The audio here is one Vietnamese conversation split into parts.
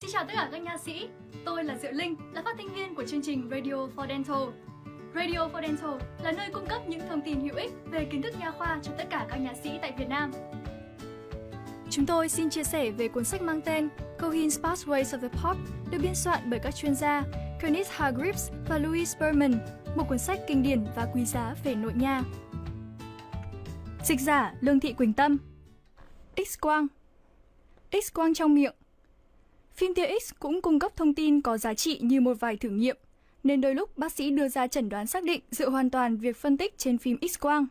Xin chào tất cả các nha sĩ, tôi là Diệu Linh, là phát thanh viên của chương trình Radio for Dental. Radio for Dental là nơi cung cấp những thông tin hữu ích về kiến thức nha khoa cho tất cả các nha sĩ tại Việt Nam. Chúng tôi xin chia sẻ về cuốn sách mang tên Cohen's Pathways of the Pop được biên soạn bởi các chuyên gia Kenneth Hargreaves và Louis Berman, một cuốn sách kinh điển và quý giá về nội nha. Dịch giả Lương Thị Quỳnh Tâm X-quang X-quang trong miệng Phim tia X cũng cung cấp thông tin có giá trị như một vài thử nghiệm, nên đôi lúc bác sĩ đưa ra chẩn đoán xác định dựa hoàn toàn việc phân tích trên phim X-quang.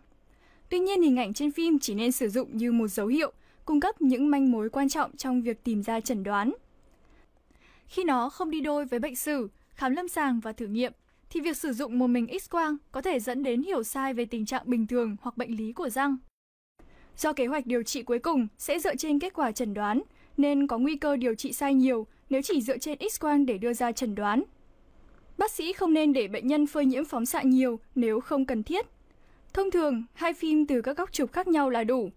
Tuy nhiên, hình ảnh trên phim chỉ nên sử dụng như một dấu hiệu, cung cấp những manh mối quan trọng trong việc tìm ra chẩn đoán. Khi nó không đi đôi với bệnh sử, khám lâm sàng và thử nghiệm, thì việc sử dụng một mình X-quang có thể dẫn đến hiểu sai về tình trạng bình thường hoặc bệnh lý của răng. Do kế hoạch điều trị cuối cùng sẽ dựa trên kết quả chẩn đoán, nên có nguy cơ điều trị sai nhiều nếu chỉ dựa trên X-quang để đưa ra chẩn đoán. Bác sĩ không nên để bệnh nhân phơi nhiễm phóng xạ nhiều nếu không cần thiết. Thông thường, hai phim từ các góc chụp khác nhau là đủ.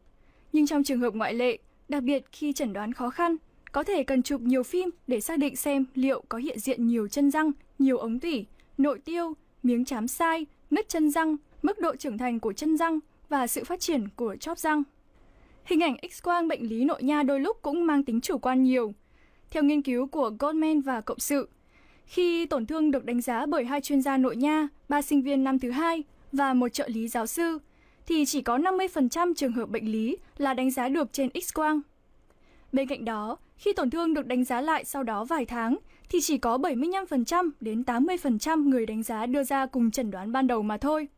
Nhưng trong trường hợp ngoại lệ, đặc biệt khi chẩn đoán khó khăn, có thể cần chụp nhiều phim để xác định xem liệu có hiện diện nhiều chân răng, nhiều ống tủy, nội tiêu, miếng chám sai, nứt chân răng, mức độ trưởng thành của chân răng và sự phát triển của chóp răng. Hình ảnh X-quang bệnh lý nội nha đôi lúc cũng mang tính chủ quan nhiều. Theo nghiên cứu của Goldman và Cộng sự, khi tổn thương được đánh giá bởi hai chuyên gia nội nha, ba sinh viên năm thứ hai và một trợ lý giáo sư, thì chỉ có 50% trường hợp bệnh lý là đánh giá được trên X-quang. Bên cạnh đó, khi tổn thương được đánh giá lại sau đó vài tháng, thì chỉ có 75% đến 80% người đánh giá đưa ra cùng chẩn đoán ban đầu mà thôi.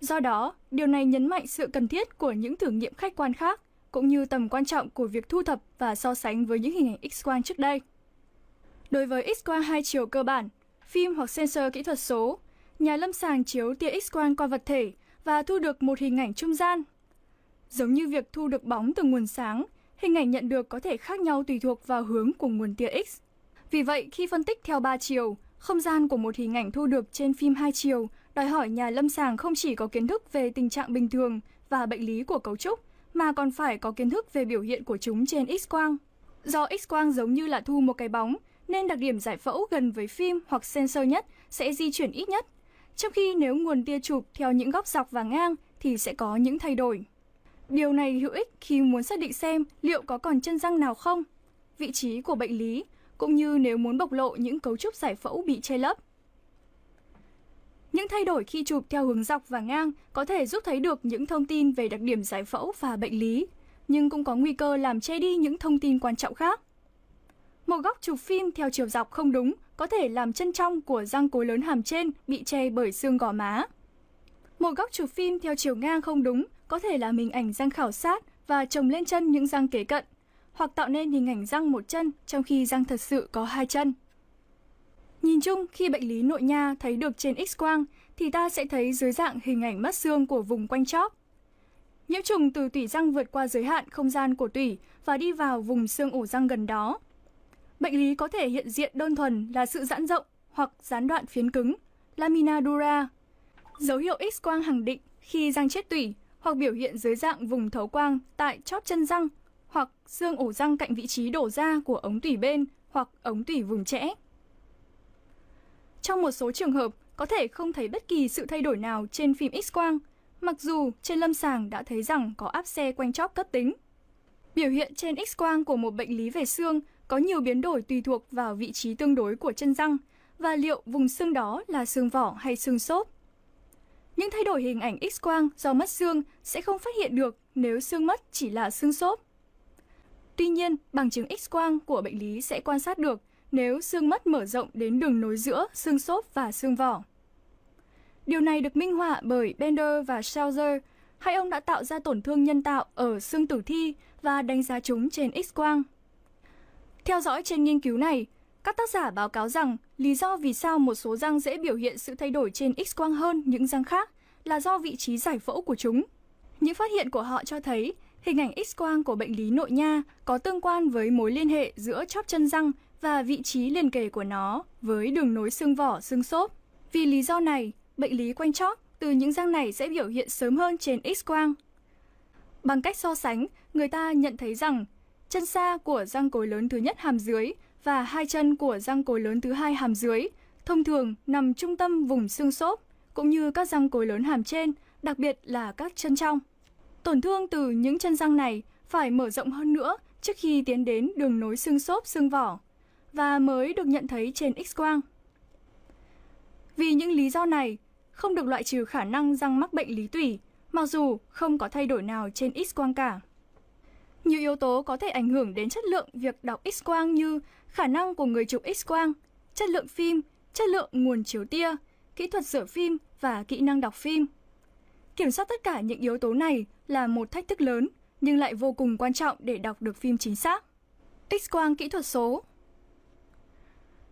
Do đó, điều này nhấn mạnh sự cần thiết của những thử nghiệm khách quan khác cũng như tầm quan trọng của việc thu thập và so sánh với những hình ảnh X-quang trước đây. Đối với X-quang hai chiều cơ bản, phim hoặc sensor kỹ thuật số, nhà lâm sàng chiếu tia X-quang qua vật thể và thu được một hình ảnh trung gian. Giống như việc thu được bóng từ nguồn sáng, hình ảnh nhận được có thể khác nhau tùy thuộc vào hướng của nguồn tia X. Vì vậy, khi phân tích theo 3 chiều, không gian của một hình ảnh thu được trên phim hai chiều đòi hỏi nhà lâm sàng không chỉ có kiến thức về tình trạng bình thường và bệnh lý của cấu trúc, mà còn phải có kiến thức về biểu hiện của chúng trên X-quang. Do X-quang giống như là thu một cái bóng, nên đặc điểm giải phẫu gần với phim hoặc sensor nhất sẽ di chuyển ít nhất, trong khi nếu nguồn tia chụp theo những góc dọc và ngang thì sẽ có những thay đổi. Điều này hữu ích khi muốn xác định xem liệu có còn chân răng nào không, vị trí của bệnh lý, cũng như nếu muốn bộc lộ những cấu trúc giải phẫu bị che lấp. Những thay đổi khi chụp theo hướng dọc và ngang có thể giúp thấy được những thông tin về đặc điểm giải phẫu và bệnh lý, nhưng cũng có nguy cơ làm che đi những thông tin quan trọng khác. Một góc chụp phim theo chiều dọc không đúng có thể làm chân trong của răng cối lớn hàm trên bị che bởi xương gò má. Một góc chụp phim theo chiều ngang không đúng có thể làm hình ảnh răng khảo sát và trồng lên chân những răng kế cận, hoặc tạo nên hình ảnh răng một chân trong khi răng thật sự có hai chân. Nhìn chung, khi bệnh lý nội nha thấy được trên X-quang thì ta sẽ thấy dưới dạng hình ảnh mất xương của vùng quanh chóp. Nhiễm trùng từ tủy răng vượt qua giới hạn không gian của tủy và đi vào vùng xương ổ răng gần đó. Bệnh lý có thể hiện diện đơn thuần là sự giãn rộng hoặc gián đoạn phiến cứng, lamina dura. Dấu hiệu X-quang khẳng định khi răng chết tủy hoặc biểu hiện dưới dạng vùng thấu quang tại chóp chân răng hoặc xương ổ răng cạnh vị trí đổ ra của ống tủy bên hoặc ống tủy vùng trẽ. Trong một số trường hợp, có thể không thấy bất kỳ sự thay đổi nào trên phim X-quang, mặc dù trên lâm sàng đã thấy rằng có áp xe quanh chóp cấp tính. Biểu hiện trên X-quang của một bệnh lý về xương có nhiều biến đổi tùy thuộc vào vị trí tương đối của chân răng và liệu vùng xương đó là xương vỏ hay xương xốp. Những thay đổi hình ảnh X-quang do mất xương sẽ không phát hiện được nếu xương mất chỉ là xương xốp. Tuy nhiên, bằng chứng X-quang của bệnh lý sẽ quan sát được nếu xương mất mở rộng đến đường nối giữa xương xốp và xương vỏ. Điều này được minh họa bởi Bender và Schauser. Hai ông đã tạo ra tổn thương nhân tạo ở xương tử thi và đánh giá chúng trên X-quang. Theo dõi trên nghiên cứu này, các tác giả báo cáo rằng lý do vì sao một số răng dễ biểu hiện sự thay đổi trên X-quang hơn những răng khác là do vị trí giải phẫu của chúng. Những phát hiện của họ cho thấy hình ảnh X-quang của bệnh lý nội nha có tương quan với mối liên hệ giữa chóp chân răng và vị trí liền kề của nó với đường nối xương vỏ xương xốp. Vì lý do này, bệnh lý quanh chóp từ những răng này sẽ biểu hiện sớm hơn trên X-quang. Bằng cách so sánh, người ta nhận thấy rằng chân xa của răng cối lớn thứ nhất hàm dưới và hai chân của răng cối lớn thứ hai hàm dưới, thông thường nằm trung tâm vùng xương xốp, cũng như các răng cối lớn hàm trên, đặc biệt là các chân trong. Tổn thương từ những chân răng này phải mở rộng hơn nữa trước khi tiến đến đường nối xương xốp xương vỏ và mới được nhận thấy trên X-quang. Vì những lý do này, không được loại trừ khả năng răng mắc bệnh lý tủy, mặc dù không có thay đổi nào trên X-quang cả. Nhiều yếu tố có thể ảnh hưởng đến chất lượng việc đọc X-quang như khả năng của người chụp X-quang, chất lượng phim, chất lượng nguồn chiếu tia, kỹ thuật rửa phim và kỹ năng đọc phim. Kiểm soát tất cả những yếu tố này là một thách thức lớn, nhưng lại vô cùng quan trọng để đọc được phim chính xác. X-quang kỹ thuật số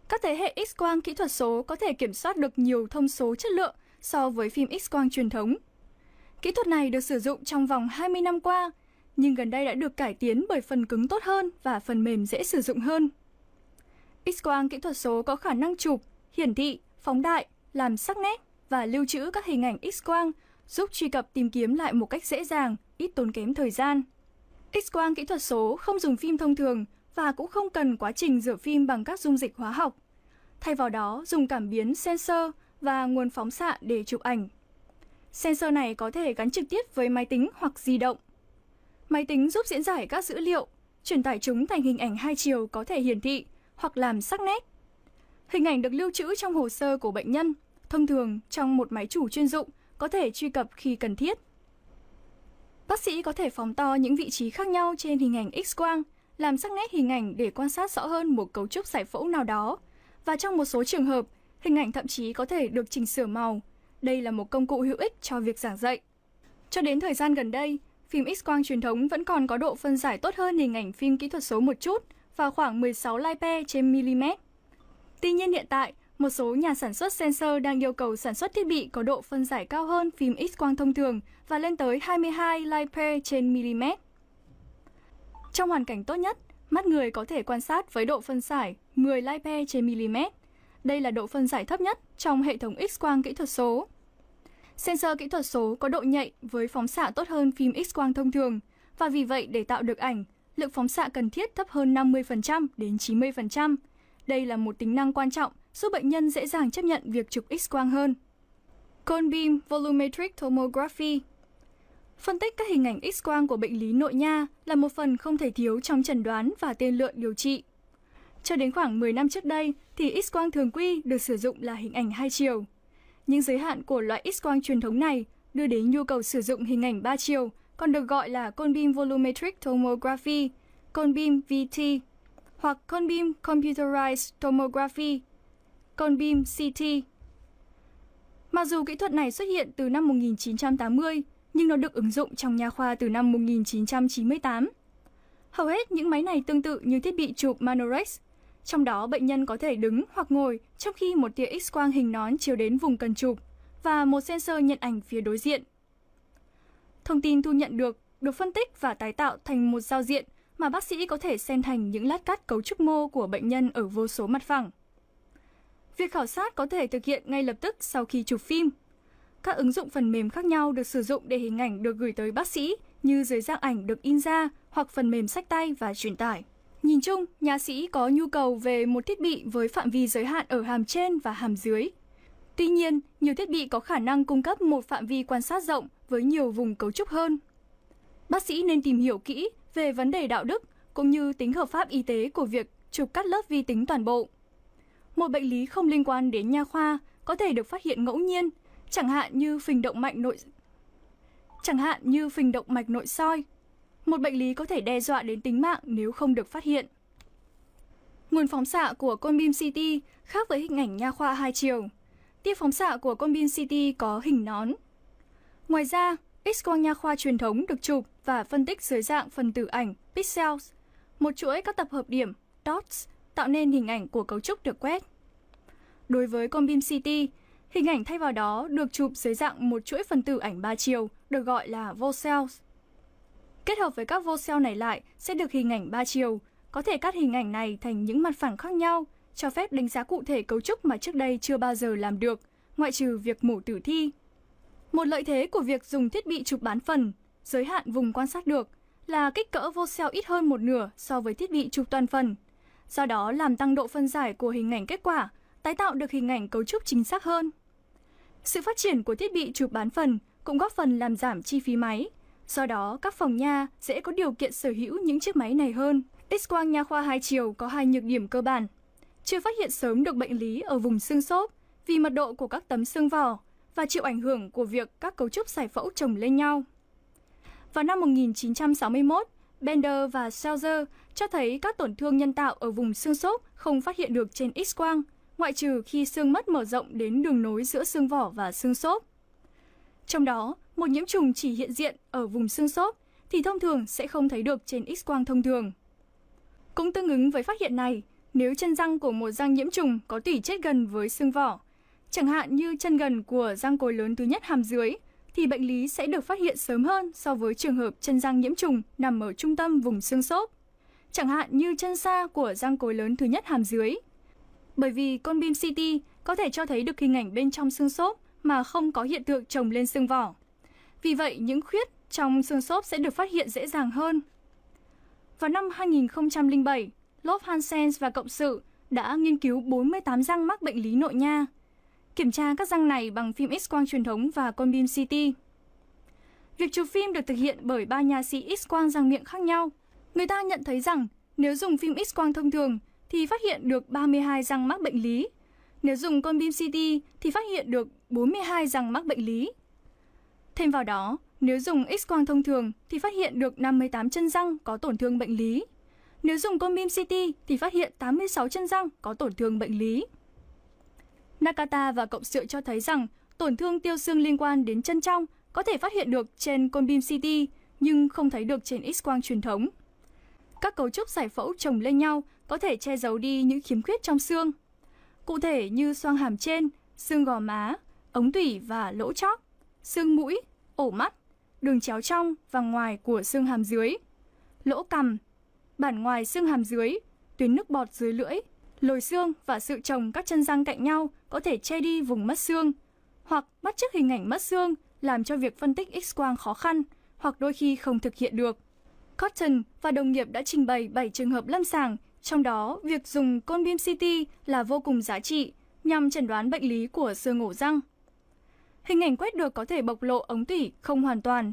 các thế hệ X-quang kỹ thuật số có thể kiểm soát được nhiều thông số chất lượng so với phim X-quang truyền thống. Kỹ thuật này được sử dụng trong vòng 20 năm qua, nhưng gần đây đã được cải tiến bởi phần cứng tốt hơn và phần mềm dễ sử dụng hơn. X-quang kỹ thuật số có khả năng chụp, hiển thị, phóng đại, làm sắc nét và lưu trữ các hình ảnh X-quang, giúp truy cập tìm kiếm lại một cách dễ dàng, ít tốn kém thời gian. X-quang kỹ thuật số không dùng phim thông thường và cũng không cần quá trình rửa phim bằng các dung dịch hóa học. Thay vào đó, dùng cảm biến sensor và nguồn phóng xạ để chụp ảnh. Sensor này có thể gắn trực tiếp với máy tính hoặc di động. Máy tính giúp diễn giải các dữ liệu, truyền tải chúng thành hình ảnh hai chiều có thể hiển thị hoặc làm sắc nét. Hình ảnh được lưu trữ trong hồ sơ của bệnh nhân, thông thường trong một máy chủ chuyên dụng, có thể truy cập khi cần thiết. Bác sĩ có thể phóng to những vị trí khác nhau trên hình ảnh X-quang, làm sắc nét hình ảnh để quan sát rõ hơn một cấu trúc giải phẫu nào đó. Và trong một số trường hợp, hình ảnh thậm chí có thể được chỉnh sửa màu. Đây là một công cụ hữu ích cho việc giảng dạy. Cho đến thời gian gần đây, phim X-quang truyền thống vẫn còn có độ phân giải tốt hơn hình ảnh phim kỹ thuật số một chút, và khoảng 16 lipe trên mm. Tuy nhiên hiện tại, một số nhà sản xuất sensor đang yêu cầu sản xuất thiết bị có độ phân giải cao hơn phim X-quang thông thường và lên tới 22 lipe trên mm. Trong hoàn cảnh tốt nhất, mắt người có thể quan sát với độ phân giải 10 lipe trên mm. Đây là độ phân giải thấp nhất trong hệ thống X-quang kỹ thuật số. Sensor kỹ thuật số có độ nhạy với phóng xạ tốt hơn phim X-quang thông thường và vì vậy để tạo được ảnh, lượng phóng xạ cần thiết thấp hơn 50% đến 90%. Đây là một tính năng quan trọng giúp bệnh nhân dễ dàng chấp nhận việc chụp X-quang hơn. Cone Beam Volumetric Tomography Phân tích các hình ảnh X-quang của bệnh lý nội nha là một phần không thể thiếu trong chẩn đoán và tiên lượng điều trị. Cho đến khoảng 10 năm trước đây thì X-quang thường quy được sử dụng là hình ảnh hai chiều. Những giới hạn của loại X-quang truyền thống này đưa đến nhu cầu sử dụng hình ảnh ba chiều, còn được gọi là Cone Beam Volumetric Tomography, Cone Beam VT, hoặc Cone Beam Computerized Tomography, Cone Beam CT. Mặc dù kỹ thuật này xuất hiện từ năm 1980, nhưng nó được ứng dụng trong nha khoa từ năm 1998. Hầu hết những máy này tương tự như thiết bị chụp Manorex, trong đó bệnh nhân có thể đứng hoặc ngồi trong khi một tia X-quang hình nón chiếu đến vùng cần chụp và một sensor nhận ảnh phía đối diện. Thông tin thu nhận được được phân tích và tái tạo thành một giao diện mà bác sĩ có thể xen thành những lát cắt cấu trúc mô của bệnh nhân ở vô số mặt phẳng. Việc khảo sát có thể thực hiện ngay lập tức sau khi chụp phim. Các ứng dụng phần mềm khác nhau được sử dụng để hình ảnh được gửi tới bác sĩ như dưới dạng ảnh được in ra hoặc phần mềm sách tay và truyền tải. Nhìn chung, nhà sĩ có nhu cầu về một thiết bị với phạm vi giới hạn ở hàm trên và hàm dưới. Tuy nhiên, nhiều thiết bị có khả năng cung cấp một phạm vi quan sát rộng với nhiều vùng cấu trúc hơn. Bác sĩ nên tìm hiểu kỹ về vấn đề đạo đức cũng như tính hợp pháp y tế của việc chụp cắt lớp vi tính toàn bộ. Một bệnh lý không liên quan đến nha khoa có thể được phát hiện ngẫu nhiên, chẳng hạn như phình động mạch nội chẳng hạn như phình động mạch nội soi một bệnh lý có thể đe dọa đến tính mạng nếu không được phát hiện. Nguồn phóng xạ của con beam CT khác với hình ảnh nha khoa hai chiều. Tia phóng xạ của con beam CT có hình nón. Ngoài ra, X-quang nha khoa truyền thống được chụp và phân tích dưới dạng phần tử ảnh pixels, một chuỗi các tập hợp điểm dots tạo nên hình ảnh của cấu trúc được quét. Đối với con beam CT, hình ảnh thay vào đó được chụp dưới dạng một chuỗi phần tử ảnh ba chiều được gọi là vocels. Kết hợp với các vô cell này lại sẽ được hình ảnh 3 chiều, có thể cắt hình ảnh này thành những mặt phẳng khác nhau, cho phép đánh giá cụ thể cấu trúc mà trước đây chưa bao giờ làm được, ngoại trừ việc mổ tử thi. Một lợi thế của việc dùng thiết bị chụp bán phần, giới hạn vùng quan sát được, là kích cỡ vô cell ít hơn một nửa so với thiết bị chụp toàn phần. do đó làm tăng độ phân giải của hình ảnh kết quả, tái tạo được hình ảnh cấu trúc chính xác hơn. Sự phát triển của thiết bị chụp bán phần cũng góp phần làm giảm chi phí máy, do đó các phòng nha dễ có điều kiện sở hữu những chiếc máy này hơn. X-quang nha khoa hai chiều có hai nhược điểm cơ bản. Chưa phát hiện sớm được bệnh lý ở vùng xương xốp vì mật độ của các tấm xương vỏ và chịu ảnh hưởng của việc các cấu trúc giải phẫu chồng lên nhau. Vào năm 1961, Bender và Selzer cho thấy các tổn thương nhân tạo ở vùng xương xốp không phát hiện được trên X-quang, ngoại trừ khi xương mất mở rộng đến đường nối giữa xương vỏ và xương xốp. Trong đó, một nhiễm trùng chỉ hiện diện ở vùng xương xốp thì thông thường sẽ không thấy được trên X-quang thông thường. Cũng tương ứng với phát hiện này, nếu chân răng của một răng nhiễm trùng có tỉ chết gần với xương vỏ, chẳng hạn như chân gần của răng cối lớn thứ nhất hàm dưới, thì bệnh lý sẽ được phát hiện sớm hơn so với trường hợp chân răng nhiễm trùng nằm ở trung tâm vùng xương xốp. Chẳng hạn như chân xa của răng cối lớn thứ nhất hàm dưới. Bởi vì con beam CT có thể cho thấy được hình ảnh bên trong xương xốp mà không có hiện tượng chồng lên xương vỏ. Vì vậy, những khuyết trong xương xốp sẽ được phát hiện dễ dàng hơn. Vào năm 2007, Lop Hansen và cộng sự đã nghiên cứu 48 răng mắc bệnh lý nội nha. Kiểm tra các răng này bằng phim X-quang truyền thống và con beam CT. Việc chụp phim được thực hiện bởi ba nhà sĩ X-quang răng miệng khác nhau. Người ta nhận thấy rằng nếu dùng phim X-quang thông thường thì phát hiện được 32 răng mắc bệnh lý. Nếu dùng con beam CT thì phát hiện được 42 răng mắc bệnh lý. Thêm vào đó, nếu dùng X-quang thông thường thì phát hiện được 58 chân răng có tổn thương bệnh lý. Nếu dùng con beam CT thì phát hiện 86 chân răng có tổn thương bệnh lý. Nakata và cộng sự cho thấy rằng tổn thương tiêu xương liên quan đến chân trong có thể phát hiện được trên con beam CT nhưng không thấy được trên X-quang truyền thống. Các cấu trúc giải phẫu chồng lên nhau có thể che giấu đi những khiếm khuyết trong xương. Cụ thể như xoang hàm trên, xương gò má, ống tủy và lỗ chóp, xương mũi, ổ mắt, đường chéo trong và ngoài của xương hàm dưới, lỗ cằm, bản ngoài xương hàm dưới, tuyến nước bọt dưới lưỡi, lồi xương và sự chồng các chân răng cạnh nhau có thể che đi vùng mất xương, hoặc bắt chước hình ảnh mất xương làm cho việc phân tích X-quang khó khăn hoặc đôi khi không thực hiện được. Cotton và đồng nghiệp đã trình bày 7 trường hợp lâm sàng, trong đó việc dùng cone beam CT là vô cùng giá trị nhằm chẩn đoán bệnh lý của xương ổ răng. Hình ảnh quét được có thể bộc lộ ống tủy không hoàn toàn.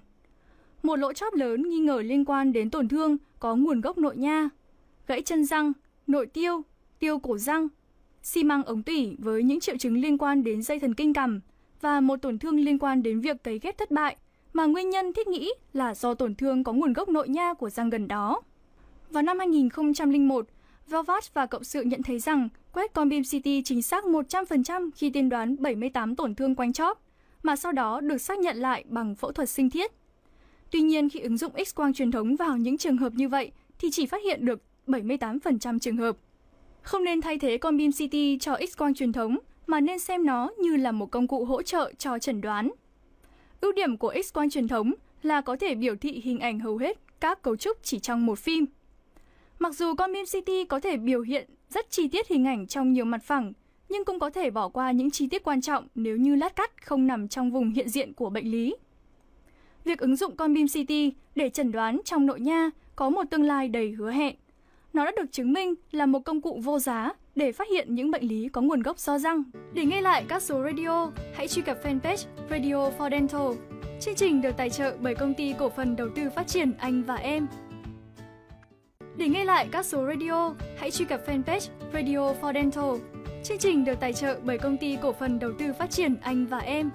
Một lỗ chóp lớn nghi ngờ liên quan đến tổn thương có nguồn gốc nội nha, gãy chân răng, nội tiêu, tiêu cổ răng, xi măng ống tủy với những triệu chứng liên quan đến dây thần kinh cằm và một tổn thương liên quan đến việc cấy ghép thất bại mà nguyên nhân thiết nghĩ là do tổn thương có nguồn gốc nội nha của răng gần đó. Vào năm 2001, Velvat và cộng sự nhận thấy rằng quét con beam CT chính xác 100% khi tiên đoán 78 tổn thương quanh chóp, mà sau đó được xác nhận lại bằng phẫu thuật sinh thiết. Tuy nhiên, khi ứng dụng X-quang truyền thống vào những trường hợp như vậy thì chỉ phát hiện được 78% trường hợp. Không nên thay thế con beam CT cho X-quang truyền thống mà nên xem nó như là một công cụ hỗ trợ cho chẩn đoán. Ưu điểm của X-quang truyền thống là có thể biểu thị hình ảnh hầu hết các cấu trúc chỉ trong một phim. Mặc dù con beam CT có thể biểu hiện rất chi tiết hình ảnh trong nhiều mặt phẳng, nhưng cũng có thể bỏ qua những chi tiết quan trọng nếu như lát cắt không nằm trong vùng hiện diện của bệnh lý. Việc ứng dụng con beam CT để chẩn đoán trong nội nha có một tương lai đầy hứa hẹn. Nó đã được chứng minh là một công cụ vô giá để phát hiện những bệnh lý có nguồn gốc do răng. Để nghe lại các số radio, hãy truy cập fanpage Radio for Dental. Chương trình được tài trợ bởi công ty cổ phần đầu tư phát triển Anh và Em. Để nghe lại các số radio, hãy truy cập fanpage Radio for Dental. Chương trình được tài trợ bởi công ty cổ phần đầu tư phát triển Anh và Em.